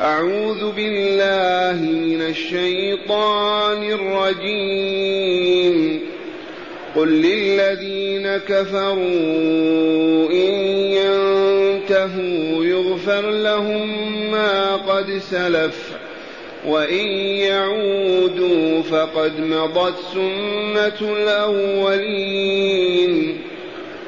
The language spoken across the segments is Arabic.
أعوذ بالله من الشيطان الرجيم. قل للذين كفروا إن ينتهوا يغفر لهم ما قد سلف وإن يعودوا فقد مضت سنة الأولين.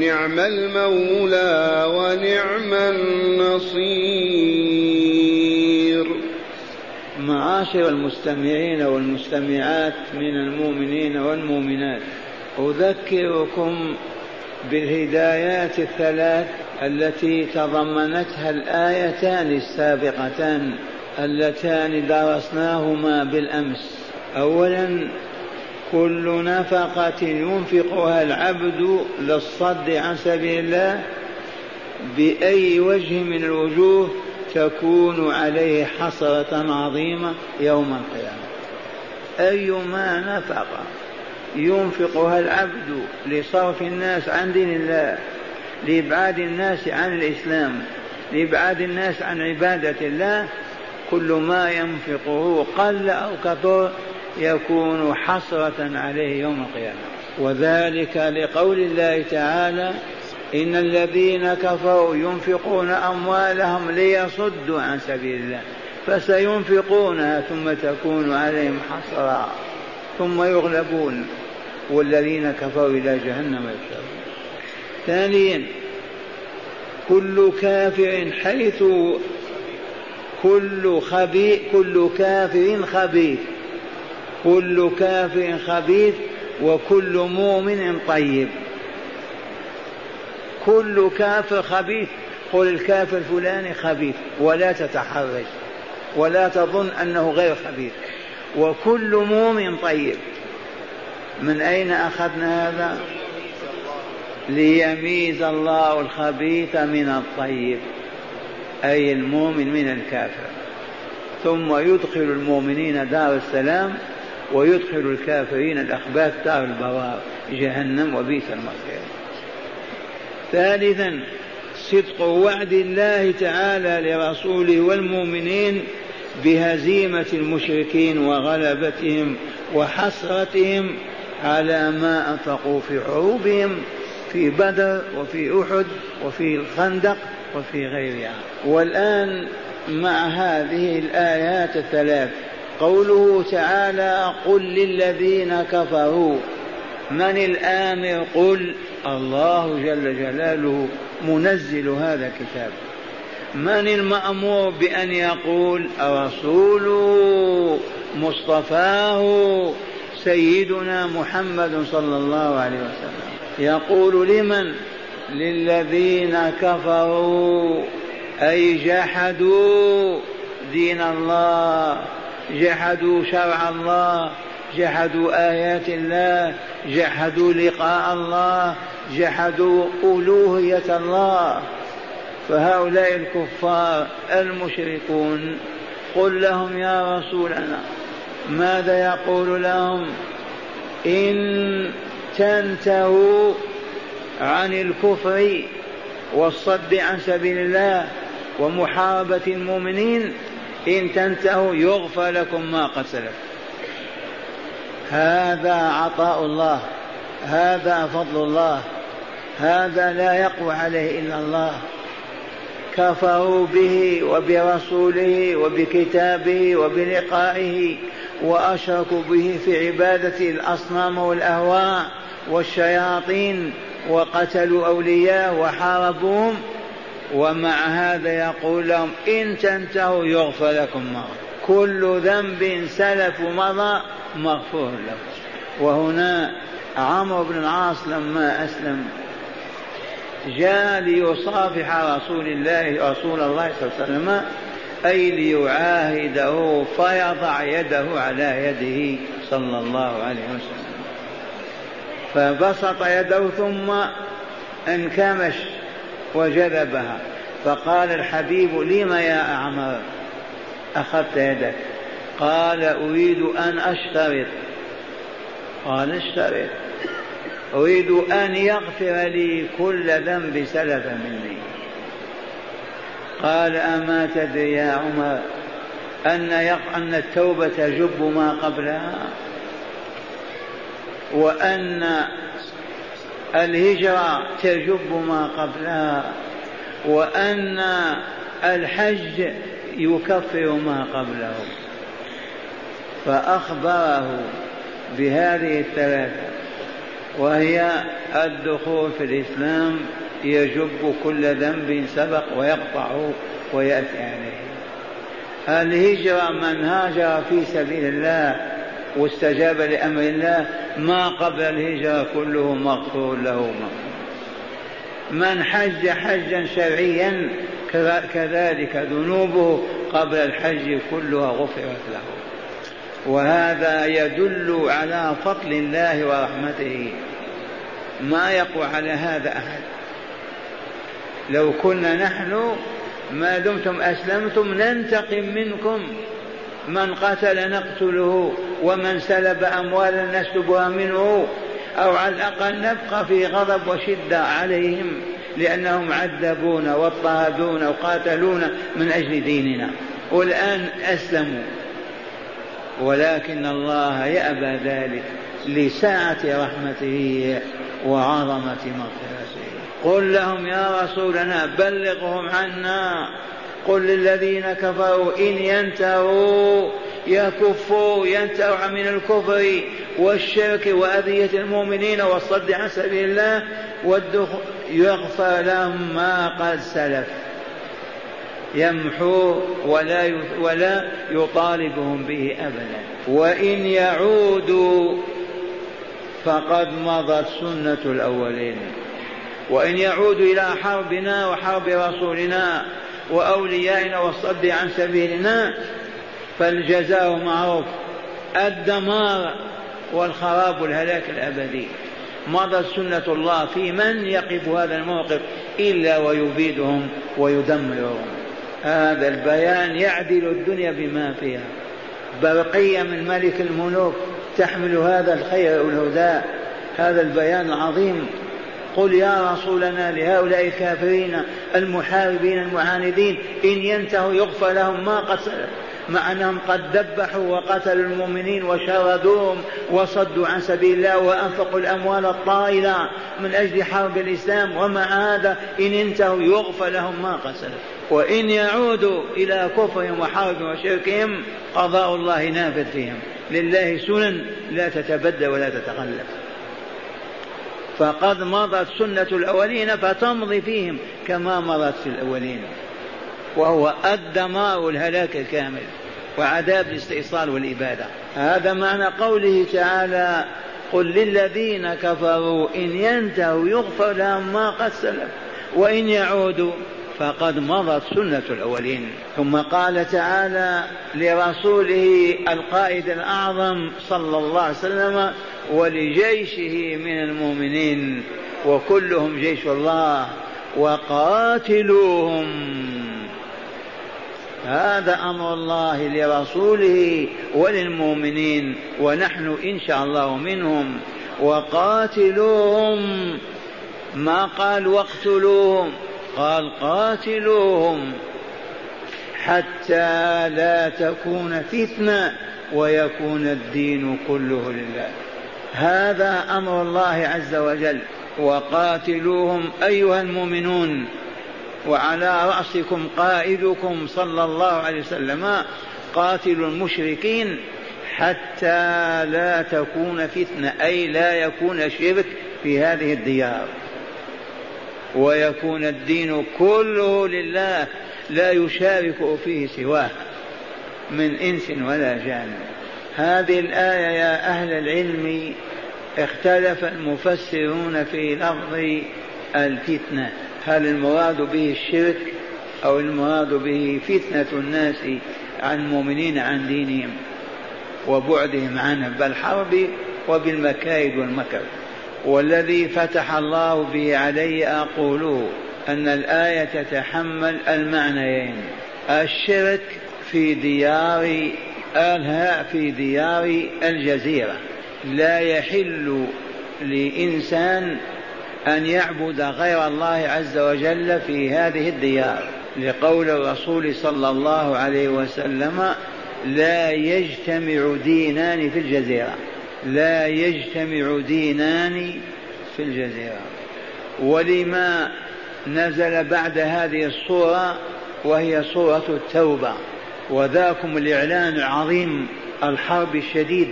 نعم المولى ونعم النصير. معاشر المستمعين والمستمعات من المؤمنين والمؤمنات أذكركم بالهدايات الثلاث التي تضمنتها الآيتان السابقتان اللتان درسناهما بالأمس. أولا كل نفقة ينفقها العبد للصد عن سبيل الله بأي وجه من الوجوه تكون عليه حسرة عظيمة يوم القيامة. أيما نفقة ينفقها العبد لصرف الناس عن دين الله لإبعاد الناس عن الإسلام لإبعاد الناس عن عبادة الله كل ما ينفقه قل أو كثر يكون حسرة عليه يوم القيامة. وذلك لقول الله تعالى إن الذين كفروا ينفقون أموالهم ليصدوا عن سبيل الله فسينفقونها ثم تكون عليهم حسرة ثم يغلبون والذين كفروا إلى جهنم يحشرون. ثانيا كل كافر حيث كل خبيث كل كافر خبيث. كل كافر خبيث وكل مؤمن طيب. كل كافر خبيث قل الكافر الفلاني خبيث ولا تتحرج ولا تظن أنه غير خبيث. وكل مؤمن طيب. من أين أخذنا هذا؟ ليميز الله الخبيث من الطيب أي المؤمن من الكافر. ثم يدخل المؤمنين دار السلام ويدخل الكافرين الأخباث دار البوار جهنم وبئس المصير. ثالثا صدق وعد الله تعالى لرسوله والمؤمنين بهزيمة المشركين وغلبتهم وحسرتهم على ما أنفقوا في حروبهم في بدر وفي أحد وفي الخندق وفي غيرها. والآن مع هذه الآيات الثلاث قوله تعالى قل للذين كفروا من الآمر؟ قل الله جل جلاله منزل هذا الكتاب. من المأمور بأن يقول الرسول مصطفاه سيدنا محمد صلى الله عليه وسلم؟ يقول لمن؟ للذين كفروا أي جحدوا دين الله. جحدوا شرع الله جحدوا آيات الله جحدوا لقاء الله جحدوا ألوهية الله. فهؤلاء الكفار المشركون قل لهم يا رسولنا ماذا يقول لهم؟ إن تنتهوا عن الكفر والصد عن سبيل الله ومحاربة المؤمنين إن تنتهوا يغفر لكم ما قد سلف. هذا عطاء الله هذا فضل الله هذا لا يقوى عليه إلا الله. كفروا به وبرسوله وبكتابه وبلقائه وأشركوا به في عبادة الأصنام والأهواء والشياطين وقتلوا أولياء وحاربوهم. ومع هذا يقول لهم إن تنتهوا يغفر لكم ما كل ذنب سلف مضى مغفور لكم وهنا عمرو بن العاص لما أسلم جاء ليصافح رسول الله رسول الله صلى الله عليه وسلم أي ليعاهده فيضع يده على يده صلى الله عليه وسلم. فبسط يده ثم انكمش. وجذبها. فقال الحبيب لم يا أعمر أخذت يدك. قال أريد أن أشترط. قال اشترط. أريد أن يغفر لي كل ذنب سلف مني. قال أما تدري يا عمر أن أن التوبة تجب ما قبلها؟ وأن الهجرة تجب ما قبلها وأن الحج يكفر ما قبله. فأخبره بهذه الثلاثة وهي الدخول في الإسلام يجب كل ذنب سبق ويقطعه ويأتي عليه. الهجرة من هاجر في سبيل الله واستجاب لأمر الله ما قبل الهجرة كله مغفور له. من حج حجا شرعيا كذلك ذنوبه قبل الحج كلها غفرت له. وهذا يدل على فضل الله ورحمته. ما يقوى على هذا أحد. لو كنا نحن ما دمتم أسلمتم ننتقم منكم. من قتل نقتله ومن سلب أموالا نسلبها منه أو على الأقل نبقى في غضب وشدة عليهم لأنهم عذبونا واضطهدونا وقاتلونا من أجل ديننا. والآن اسلموا ولكن الله يأبى ذلك لسعة رحمته وعظمة مغفرته. قل لهم يا رسولنا بلغهم عنا قل للذين كفروا إن ينتهوا يكفوا ينتهوا من الكفر والشرك وأذية المؤمنين والصد عن سبيل الله والدخول يغفر لهم ما قد سلف. يمحو ولا ولا يطالبهم به ابدا. وإن يعودوا فقد مضت سنة الأولين. وإن يعودوا إلى حربنا وحرب رسولنا وأوليائنا والصد عن سبيلنا فالجزاء معروف. الدمار والخراب والهلاك الأبدي. مضت سنة الله في من يقف هذا الموقف؟ إلا ويبيدهم ويدمرهم. هذا البيان يعدل الدنيا بما فيها. برقية من ملك الملوك تحمل هذا الخير والهدى. هذا البيان العظيم. قل يا رسولنا لهؤلاء الكافرين المحاربين المعاندين إن ينتهوا يغفر لهم ما قد مع أنهم قد ذبحوا وقتلوا المؤمنين وشردوهم وصدوا عن سبيل الله وأنفقوا الأموال الطائلة من أجل حرب الإسلام ومع هذا إن انتهوا يغفر لهم ما قد وإن يعودوا إلى كفرهم وحرب وشركهم قضاء الله نافذ فيهم. لله سنن لا تتبدل ولا تتخلف فقد مضت سنة الأولين فتمضي فيهم كما مضت في الأولين. وهو الدمار والهلاك الكامل وعذاب الاستئصال والإبادة. هذا معنى قوله تعالى قل للذين كفروا إن ينتهوا يغفر لهم ما قد سلف وإن يعودوا فقد مضت سنة الأولين. ثم قال تعالى لرسوله القائد الأعظم صلى الله عليه وسلم ولجيشه من المؤمنين وكلهم جيش الله وقاتلوهم. هذا أمر الله لرسوله وللمؤمنين ونحن إن شاء الله منهم. وقاتلوهم ما قال واقتلوهم. قال قاتلوهم حتى لا تكون فتنة ويكون الدين كله لله. هذا أمر الله عز وجل. وقاتلوهم أيها المؤمنون. وعلى رأسكم قائدكم صلى الله عليه وسلم قاتلوا المشركين حتى لا تكون فتنة أي لا يكون شرك في هذه الديار. ويكون الدين كله لله لا يشارك فيه سواه من إنس ولا جان. هذه الآية يا أهل العلم اختلف المفسرون في لفظ الفتنة. هل المراد به الشرك أو المراد به فتنة الناس عن المؤمنين عن دينهم وبعدهم عنه بالحرب وبالمكايد والمكر؟ والذي فتح الله به علي أقوله أن الآية تتحمل المعنيين. الشرك في ديار أهلها في ديار الجزيرة. لا يحل لإنسان أن يعبد غير الله عز وجل في هذه الديار. لقول الرسول صلى الله عليه وسلم لا يجتمع دينان في الجزيرة. لا يجتمع دينان في الجزيرة. ولما نزل بعد هذه الصورة وهي صورة التوبة وذاكم الإعلان العظيم الحرب الشديد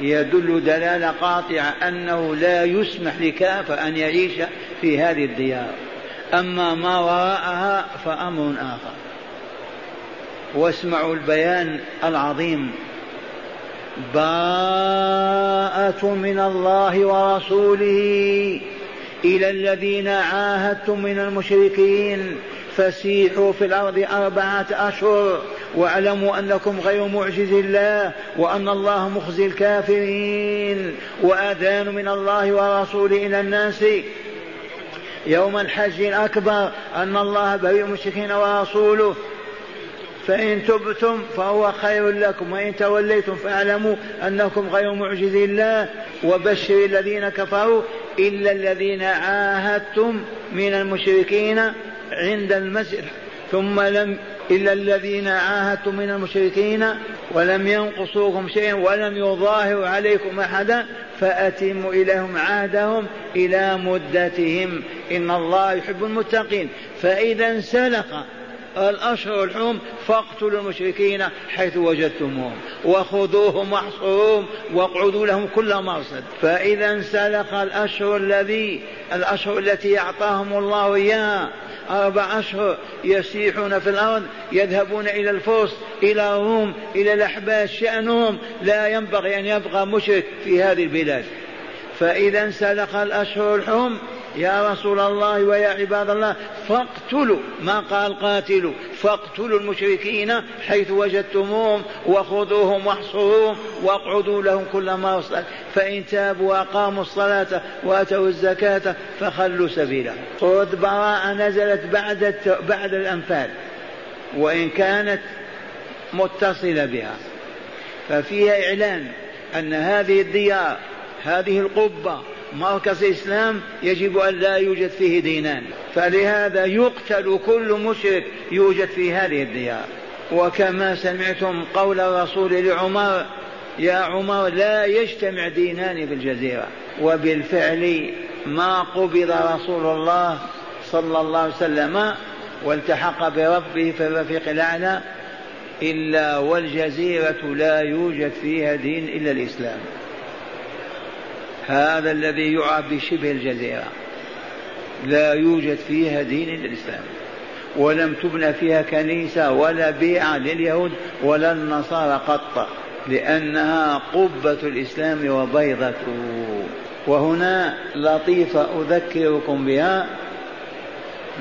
يدل دلالة قاطعة أنه لا يسمح لكافة أن يعيش في هذه الديار. أما ما وراءها فأمر آخر. واسمعوا البيان العظيم باءة من الله ورسوله إلى الذين عاهدتم من المشركين. فسيحوا في الأرض أربعة أشهر واعلموا أنكم غير معجز الله وأن الله مخزي الكافرين. وأذان من الله ورسوله إلى الناس. يوم الحج الأكبر أن الله بريء المشركين ورسوله. فإن تبتم فهو خير لكم وإن توليتم فاعلموا أنكم غير معجز الله. وبشر الذين كفروا إلا الذين عاهدتم من المشركين عند المسجد ثم لم إلا الذين عاهدتم من المشركين ولم ينقصوكم شيئا ولم يظاهروا عليكم أحدا فأتموا إليهم عهدهم إلى مدتهم. إن الله يحب المتقين. فإذا انسلخ الأشهر الحرم فاقتلوا المشركين حيث وجدتموهم وخذوهم واحصروهم واقعدوا لهم كل مرصد. فإذا انسلخ الأشهر الذي الأشهر التي أعطاهم الله إياها. أربع أشهر يسيحون في الأرض يذهبون إلى الفرس إلى الروم إلى الأحباش شأنهم لا ينبغي أن يبقى مشرك في هذه البلاد. فإذا انسلخ الأشهر الحرم يا رسول الله ويا عباد الله فاقتلوا ما قال قاتلوا فاقتلوا المشركين حيث وجدتموهم وخذوهم واحصروهم واقعدوا لهم كل مرصد فإن تابوا وأقاموا الصلاة وآتوا الزكاة فخلوا سبيلهم سورة براءة نزلت بعد بعد الأنفال وإن كانت متصلة بها. ففيها إعلان أن هذه الديار هذه القبة مركز الإسلام يجب أن لا يوجد فيه دينان فلهذا يقتل كل مشرك يوجد في هذه الديار. وكما سمعتم قول الرسول لعمر يا عمر لا يجتمع دينان في الجزيرة وبالفعل ما قبض رسول الله صلى الله عليه وسلم والتحق بربه في الرفيق الأعلى إلا والجزيرة لا يوجد فيها دين إلا الإسلام. هذا الذي يعرف بشبه الجزيرة. لا يوجد فيها دين الإسلام ولم تبنى فيها كنيسة ولا بيعة لليهود ولا النصارى قط لأنها قبة الإسلام وبيضته وهنا لطيفة أذكركم بها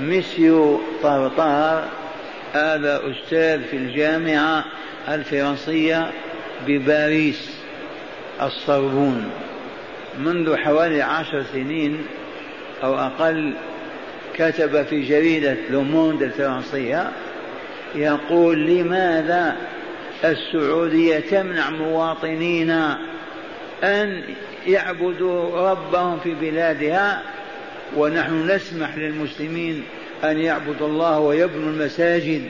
مسيو طرطار هذا أستاذ في الجامعة الفرنسية بباريس الصربون. منذ حوالي عشر سنين أو أقل كتب في جريدة لوموند الفرنسية يقول لماذا السعودية تمنع مواطنينا أن يعبدوا ربهم في بلادها ونحن نسمح للمسلمين أن يعبدوا الله ويبنوا المساجد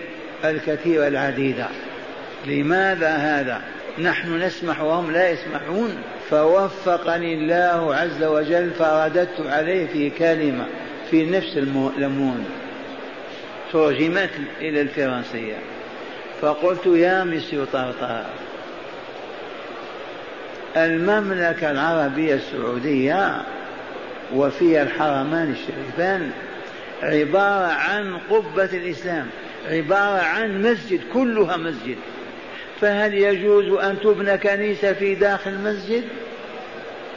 الكثيرة العديدة. لماذا هذا؟ نحن نسمح وهم لا يسمحون. فوفقني الله عز وجل فرددت عليه في كلمة في نفس اللمون ترجمت إلى الفرنسية. فقلت يا مسيو طرطار المملكة العربية السعودية وفيها الحرمان الشريفان عبارة عن قبة الإسلام عبارة عن مسجد كلها مسجد. فهل يجوز أن تبنى كنيسة في داخل المسجد؟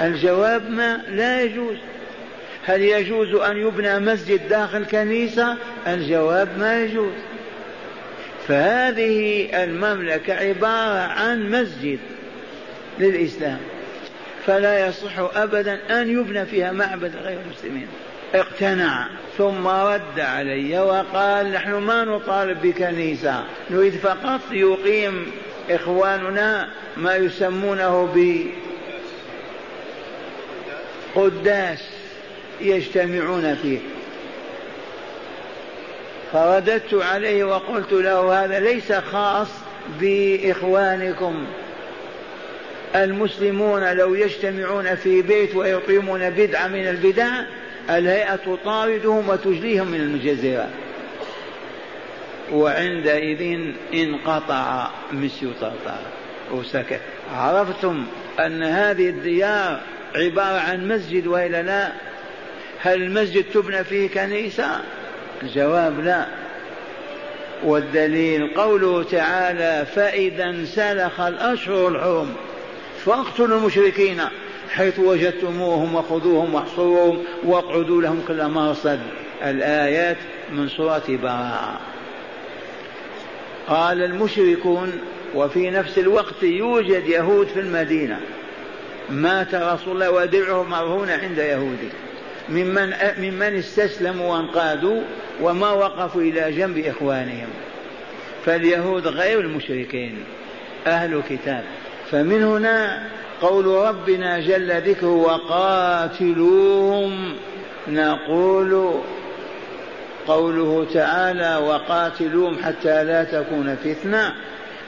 الجواب ما لا يجوز. هل يجوز أن يبنى مسجد داخل كنيسة؟ الجواب ما يجوز. فهذه المملكة عبارة عن مسجد للإسلام فلا يصح أبدا أن يبنى فيها معبد غير المسلمين. اقتنع ثم رد علي وقال نحن ما نطالب بكنيسة نريد فقط يقيم إخواننا ما يسمونه بقداس يجتمعون فيه. فرددت عليه وقلت له هذا ليس خاص بإخوانكم. المسلمون لو يجتمعون في بيت ويقيمون بدعة من البدع الهيئة تطاردهم وتجليهم من الجزيرة. وعندئذ انقطع مسيو طرطار وسكت. عرفتم أن هذه الديار عبارة عن مسجد وإلا لا؟ هل المسجد تبنى فيه كنيسة؟ الجواب لا. والدليل قوله تعالى فإذا انسلخ الأشهر الحرم فاقتلوا المشركين حيث وجدتموهم وخذوهم واحصروهم واقعدوا لهم كل مرصد الآيات من سورة براءة قال المشركون وفي نفس الوقت يوجد يهود في المدينة. مات رسول الله ودرعه مرهون عند يهودي. ممن ممن استسلموا وانقادوا وما وقفوا إلى جنب إخوانهم. فاليهود غير المشركين أهل كتاب. فمن هنا قول ربنا جل ذكره وقاتلوهم. نقول قوله تعالى وقاتلوهم حتى لا تكون فتنة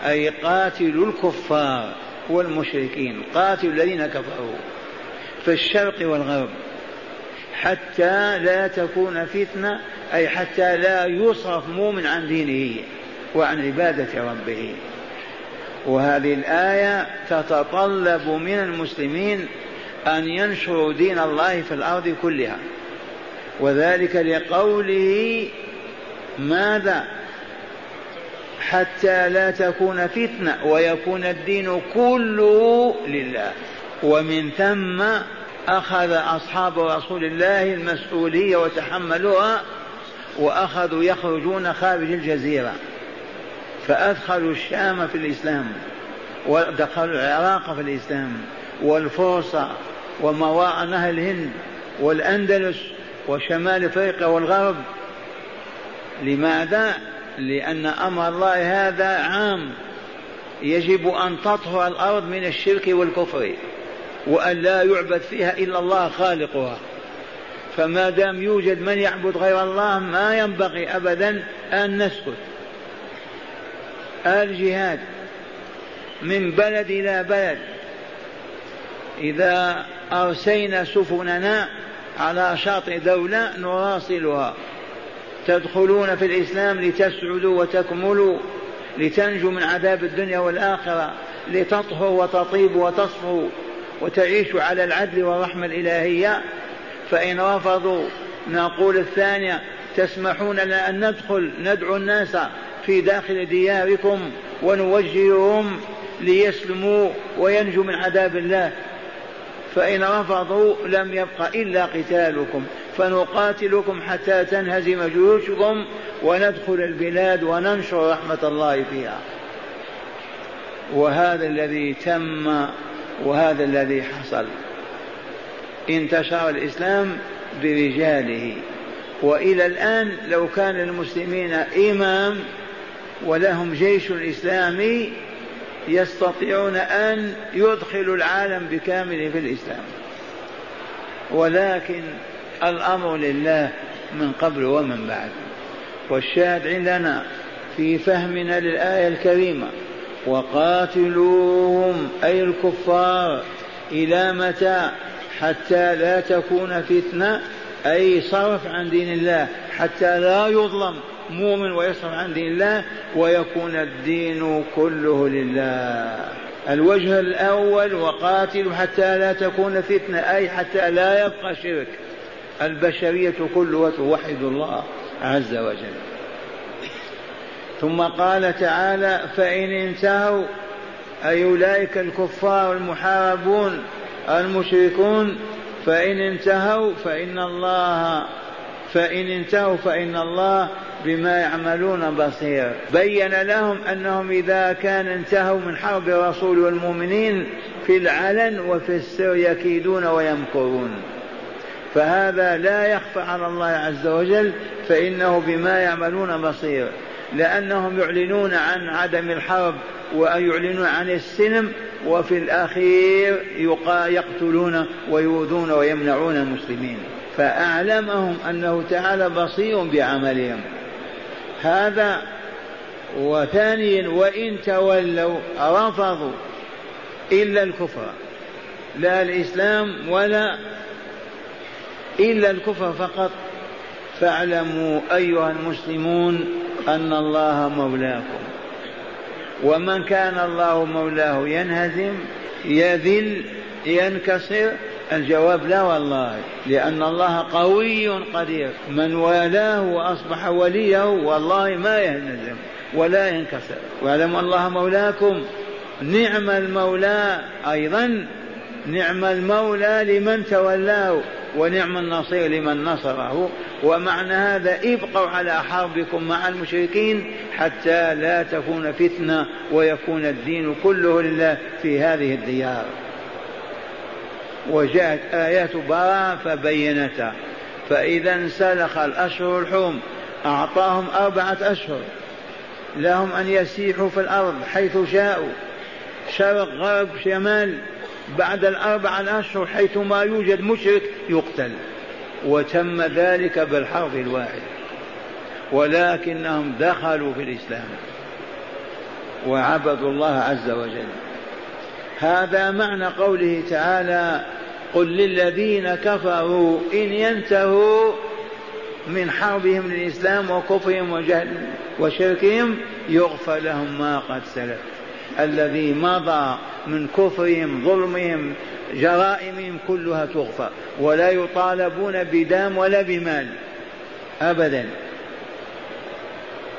أي قاتلوا الكفار والمشركين قاتلوا الذين كفروا في الشرق والغرب حتى لا تكون فتنة أي حتى لا يصرف مؤمن عن دينه وعن عبادة ربه. وهذه الآية تتطلب من المسلمين أن ينشروا دين الله في الأرض كلها. وذلك لقوله ماذا؟ حتى لا تكون فتنة ويكون الدين كله لله. ومن ثم أخذ أصحاب رسول الله المسؤولية وتحملوها وأخذوا يخرجون خارج الجزيرة. فأدخلوا الشام في الإسلام ودخلوا العراق في الإسلام والفرس وما نهر الهند والأندلس وشمال أفريقيا والغرب. لماذا؟ لأن أمر الله هذا عام. يجب أن تطهر الأرض من الشرك والكفر وأن لا يعبد فيها إلا الله خالقها. فما دام يوجد من يعبد غير الله ما ينبغي أبدا أن نسكت. الجهاد من بلد إلى بلد. إذا أرسينا سفننا على شاطئ دولة نراسلها تدخلون في الإسلام لتسعدوا وتكملوا لتنجوا من عذاب الدنيا والآخرة لتطهوا وتطيبوا وتصفوا وتعيشوا على العدل والرحمة الإلهية. فإن رفضوا نقول الثانية تسمحون لنا أن ندخل ندعو الناس في داخل دياركم ونوجههم ليسلموا وينجوا من عذاب الله. فإن رفضوا لم يبق إلا قتالكم فنقاتلكم حتى تنهزم جيوشكم وندخل البلاد وننشر رحمة الله فيها. وهذا الذي تم وهذا الذي حصل. انتشر الإسلام برجاله. وإلى الآن لو كان للمسلمين إمام ولهم جيش اسلامي يستطيعون أن يدخلوا العالم بكامله في الإسلام. ولكن الأمر لله من قبل ومن بعد. والشاهد عندنا في فهمنا للآية الكريمة وقاتلوهم أي الكفار إلى متى حتى لا تكون فتنة أي صرف عن دين الله حتى لا يظلم. مؤمن ويصرف عن دين الله ويكون الدين كله لله. الوجه الأول وقاتل حتى لا تكون فتنة أي حتى لا يبقى شرك. البشرية كلها توحد الله عز وجل. ثم قال تعالى فإن انتهوا أي أولئك الكفار المحاربون المشركون فإن انتهوا فإن الله فإن انتهوا فإن الله بما يعملون بصير. بين لهم أنهم إذا كان انتهوا من حرب الرسول والمؤمنين في العلن وفي السر يكيدون ويمكرون. فهذا لا يخفى على الله عز وجل فإنه بما يعملون بصير. لأنهم يعلنون عن عدم الحرب ويعلنون عن السلم وفي الأخير يقتلون ويؤذون ويمنعون المسلمين. فأعلمهم أنه تعالى بصير بعملهم. هذا وثانيا وإن تولوا رفضوا إلا الكفر. لا الإسلام ولا إلا الكفر فقط. فاعلموا أيها المسلمون أن الله مولاكم. ومن كان الله مولاه ينهزم يذل ينكسر الجواب لا والله لأن الله قوي قدير. من والاه وأصبح وليه والله ما ينهزم ولا ينكسر. واعلموا الله مولاكم. نعم المولى أيضا. نعم المولى لمن تولاه ونعم النصير لمن نصره. ومعنى هذا ابقوا على حربكم مع المشركين حتى لا تكون فتنة ويكون الدين كله لله في هذه الديار. وجاءت آيات براءة فبينتها فإذا انسلخ الأشهر الحرم أعطاهم أربعة أشهر. لهم أن يسيحوا في الأرض حيث شاءوا. شرق غرب شمال بعد الأربعة الأشهر حيثما يوجد مشرك يقتل. وتم ذلك بالحرب الواحد. ولكنهم دخلوا في الإسلام. وعبدوا الله عز وجل. هذا معنى قوله تعالى قل للذين كفروا إن ينتهوا من حربهم للإسلام وكفرهم وجهل وشركهم يغفر لهم ما قد سلف. الذي مضى من كفرهم ظلمهم جرائمهم كلها تغفر ولا يطالبون بدام ولا بمال ابدا.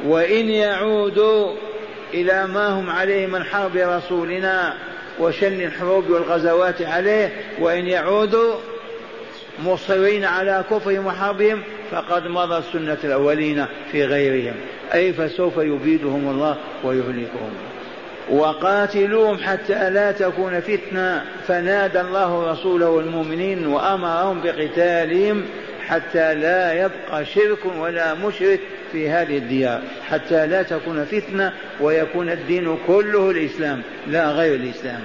وإن يعودوا إلى ما هم عليه من حرب رسولنا وشن الحروب والغزوات عليه وإن يعودوا مصرين على كفرهم وحربهم فقد مضت سنة الأولين في غيرهم. أي فسوف يبيدهم الله ويهلكهم. وقاتلوهم حتى لا تكون فتنة فنادى الله رسوله والمؤمنين وأمرهم بقتالهم حتى لا يبقى شرك ولا مشرك في هذه الديار حتى لا تكون فتنة ويكون الدين كله الإسلام لا غير الإسلام.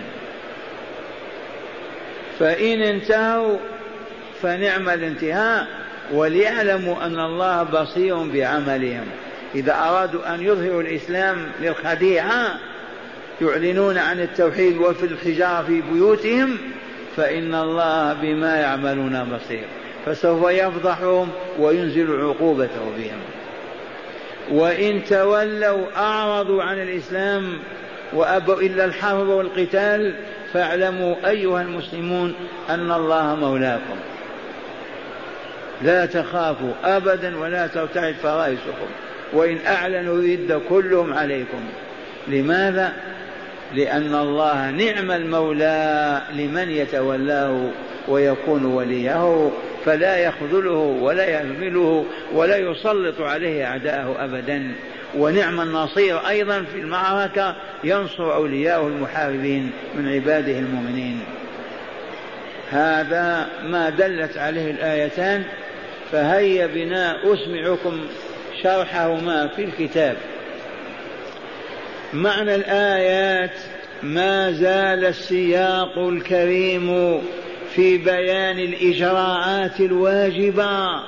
فإن انتهوا فنعم الانتهاء وليعلموا أن الله بصير بعملهم. إذا أرادوا أن يظهروا الإسلام للخديعة يعلنون عن التوحيد وفي الحجارة في بيوتهم فإن الله بما يعملون بصير. فسوف يفضحهم وينزل عقوبته بهم وإن تولوا أعرضوا عن الإسلام وأبوا إلا الحرب والقتال فاعلموا أيها المسلمون أن الله مولاكم. لا تخافوا أبدا ولا ترتعد فرائسكم وإن أعلنوا الرد كلهم عليكم. لماذا؟ لأن الله نعم المولى لمن يتولاه ويكون وليه. فلا يخذله ولا يهمله ولا يسلط عليه أعداءه أبدا. ونعم النصير أيضا في المعركة ينصر أولياءه المحاربين من عباده المؤمنين. هذا ما دلت عليه الآيتان فهيا بنا أسمعكم شرحهما في الكتاب. معنى الآيات ما زال السياق الكريم في بيان الإجراءات الواجبة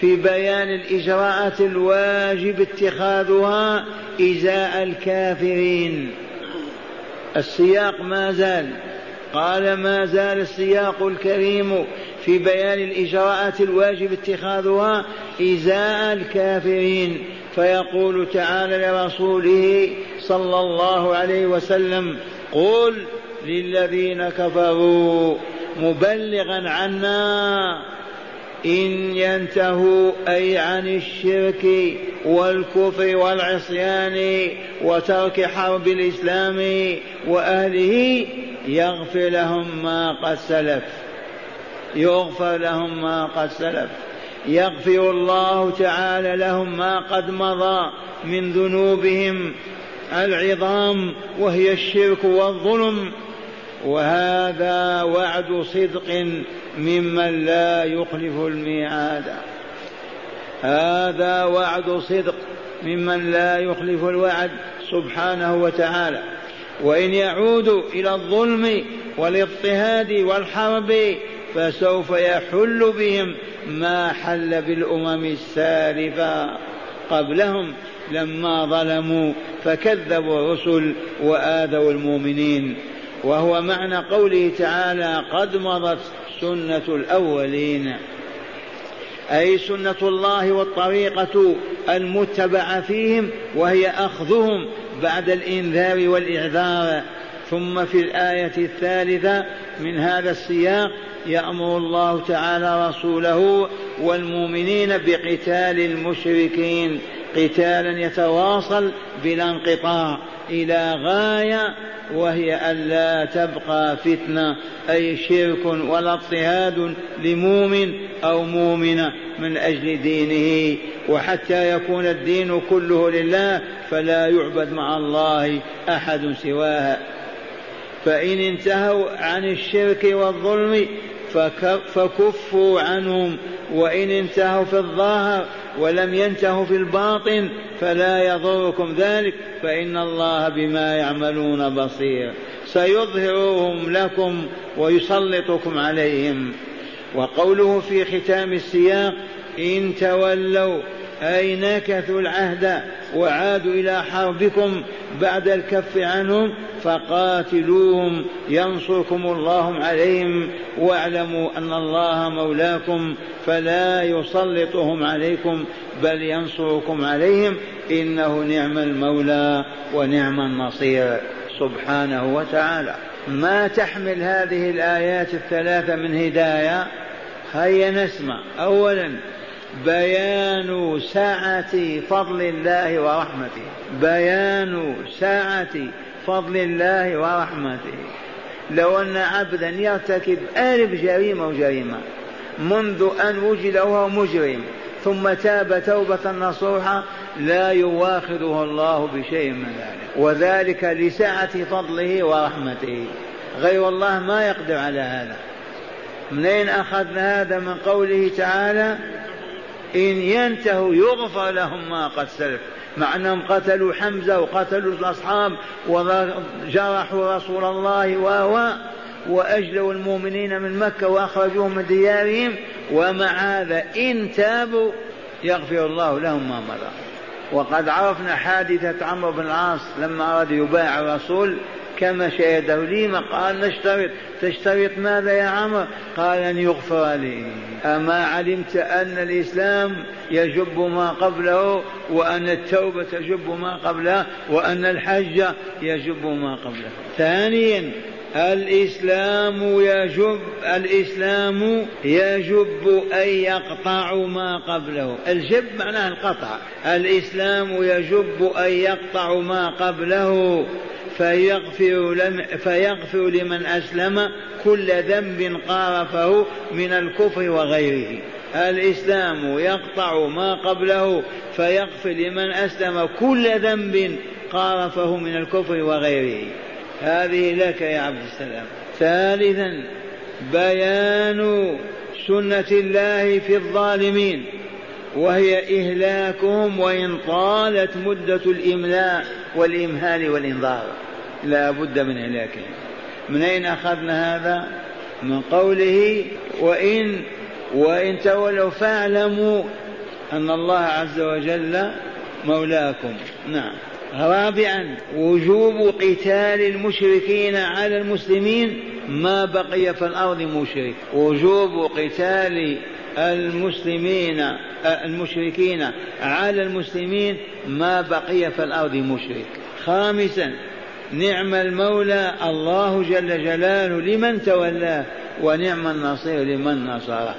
في بيان الإجراءات الواجب اتخاذها إزاء الكافرين. السياق ما زال قال ما زال السياق الكريم في بيان الإجراءات الواجب اتخاذها إزاء الكافرين. فيقول تعالى لرسوله صلى الله عليه وسلم قل للذين كفروا مبلغا عنا إن ينتهوا أي عن الشرك والكفر والعصيان وترك حرب الإسلام وأهله يغفر لهم ما قد سلف. يغفر لهم ما قد سلف. يغفر الله تعالى لهم ما قد مضى من ذنوبهم. العظام وهي الشرك والظلم. وهذا وعد صدق ممن لا يخلف الميعاد. هذا وعد صدق ممن لا يخلف الوعد سبحانه وتعالى. وإن يعودوا إلى الظلم والاضطهاد والحرب فسوف يحل بهم ما حل بالأمم السالفة قبلهم لما ظلموا فكذبوا الرسل وآذوا المؤمنين. وهو معنى قوله تعالى قد مضت سنة الأولين. أي سنة الله والطريقة المتبعة فيهم وهي أخذهم بعد الإنذار والإعذار. ثم في الآية الثالثة من هذا السياق يأمر الله تعالى رسوله والمؤمنين بقتال المشركين. قتالا يتواصل بلا انقطاع إلى غاية وهي ألا تبقى فتنة أي شرك ولا اضطهاد لمؤمن أو مؤمنة من أجل دينه. وحتى يكون الدين كله لله فلا يعبد مع الله أحد سواه. فإن انتهوا عن الشرك والظلم فكفوا عنهم وإن انتهوا في الظاهر ولم ينتهوا في الباطن فلا يضركم ذلك فإن الله بما يعملون بصير. سيظهرهم لكم ويسلطكم عليهم. وقوله في ختام السياق إن تولوا أي نكثوا العهد وعادوا إلى حربكم بعد الكف عنهم فقاتلوهم ينصركم الله عليهم واعلموا أن الله مولاكم فلا يسلطهم عليكم بل ينصركم عليهم إنه نعم المولى ونعم النصير سبحانه وتعالى. ما تحمل هذه الآيات الثلاثة من هداية؟ هيا نسمع. أولا بيان سعة فضل الله ورحمته. بيان سعة فضل الله ورحمته. لو أن عبدا يرتكب ألف جريمة وجريمة منذ أن وجد وهو مجرم ثم تاب توبة نصوحة لا يواخذه الله بشيء من ذلك. وذلك لسعة فضله ورحمته. غير الله ما يقدر على هذا. منين أخذنا هذا من قوله تعالى؟ إن ينتهوا يغفر لهم ما قد سلف مع أنهم قتلوا حمزة وقتلوا الأصحاب وجرحوا رسول الله و وأجلوا المؤمنين من مكة وأخرجوهم من ديارهم ومع هذا إن تابوا يغفر الله لهم ما مضى. وقد عرفنا حادثة عمرو بن العاص لما أراد يبايع الرسول كما شهده لما قال نشترط. تشترط ماذا يا عمر؟ قال أن يغفر لي. أما علمت أن الإسلام يجب ما قبله وأن التوبة تجب ما قبلها وأن الحج يجب ما قبله. ثانيا الإسلام يجب الإسلام يجب أن يقطع ما قبله. الجب معناه القطع. الإسلام يجب أن يقطع ما قبله. فيغفر, لم فيغفر لمن أسلم كل ذنب قارفه من الكفر وغيره. الإسلام يقطع ما قبله فيغفر لمن أسلم كل ذنب قارفه من الكفر وغيره. هذه لك يا عبد السلام. ثالثا بيان سنة الله في الظالمين. وهي إهلاكهم وإن طالت مدة الإملاء والإمهال والإنذار. لا بد من هلاكهم من أين أخذنا هذا؟ من قوله وإن وإن تولوا فاعلموا أن الله عز وجل مولاكم. نعم. رابعا وجوب قتال المشركين على المسلمين ما بقي في الأرض مشرك. وجوب قتال المسلمين المشركين على المسلمين ما بقي في الأرض مشرك. خامسا نعم المولى الله جل جلاله لمن تولاه ونعم النصير لمن نصره.